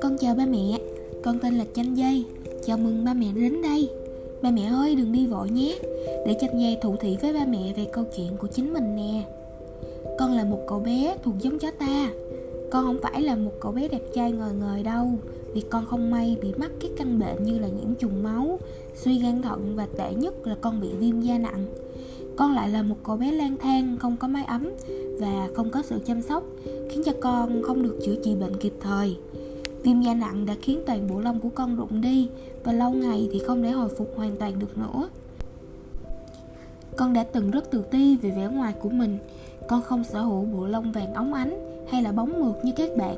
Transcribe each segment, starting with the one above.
Con chào ba mẹ, con tên là Chanh Dây. Chào mừng ba mẹ đến đây. Ba mẹ ơi đừng đi vội nhé. Để Chanh Dây thụ thị với ba mẹ về câu chuyện của chính mình nè. Con là một cậu bé thuộc giống chó ta. Con không phải là một cậu bé đẹp trai ngời ngời đâu Vì con không may bị mắc các căn bệnh như là nhiễm trùng máu Suy gan thận và tệ nhất là con bị viêm da nặng con lại là một cậu bé lang thang, không có mái ấm và không có sự chăm sóc, khiến cho con không được chữa trị bệnh kịp thời. Viêm da nặng đã khiến toàn bộ lông của con rụng đi và lâu ngày thì không thể hồi phục hoàn toàn được nữa. Con đã từng rất tự ti về vẻ ngoài của mình. Con không sở hữu bộ lông vàng óng ánh hay là bóng mượt như các bạn,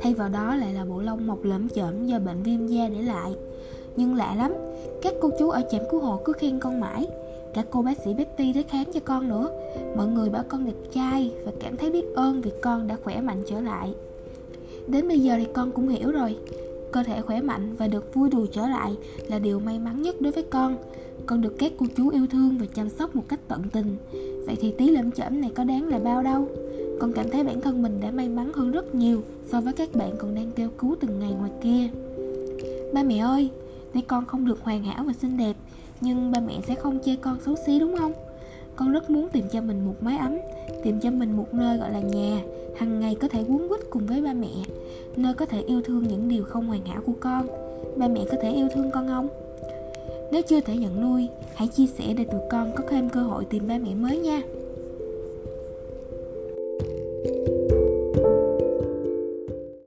thay vào đó lại là bộ lông mọc lởm chởm do bệnh viêm da để lại nhưng lạ lắm, các cô chú ở trạm cứu hộ cứ khen con mãi. Cả cô bác sĩ Betty đến khám cho con nữa. Mọi người bảo con đẹp trai và cảm thấy biết ơn vì con đã khỏe mạnh trở lại. Đến bây giờ thì con cũng hiểu rồi. Cơ thể khỏe mạnh và được vui đùa trở lại là điều may mắn nhất đối với con. Con được các cô chú yêu thương và chăm sóc một cách tận tình. Vậy thì tí lẫm chẩm này có đáng là bao đâu? Con cảm thấy bản thân mình đã may mắn hơn rất nhiều so với các bạn còn đang kêu cứu từng ngày ngoài kia. Ba mẹ ơi tuy con không được hoàn hảo và xinh đẹp. Nhưng ba mẹ sẽ không chê con xấu xí, đúng không? Con rất muốn tìm cho mình một mái ấm, tìm cho mình một nơi gọi là nhà hàng ngày có thể quấn quýt cùng với ba mẹ, nơi có thể yêu thương những điều không hoàn hảo của con. Ba mẹ có thể yêu thương con không? Nếu chưa thể nhận nuôi, hãy chia sẻ để tụi con có thêm cơ hội tìm ba mẹ mới nha.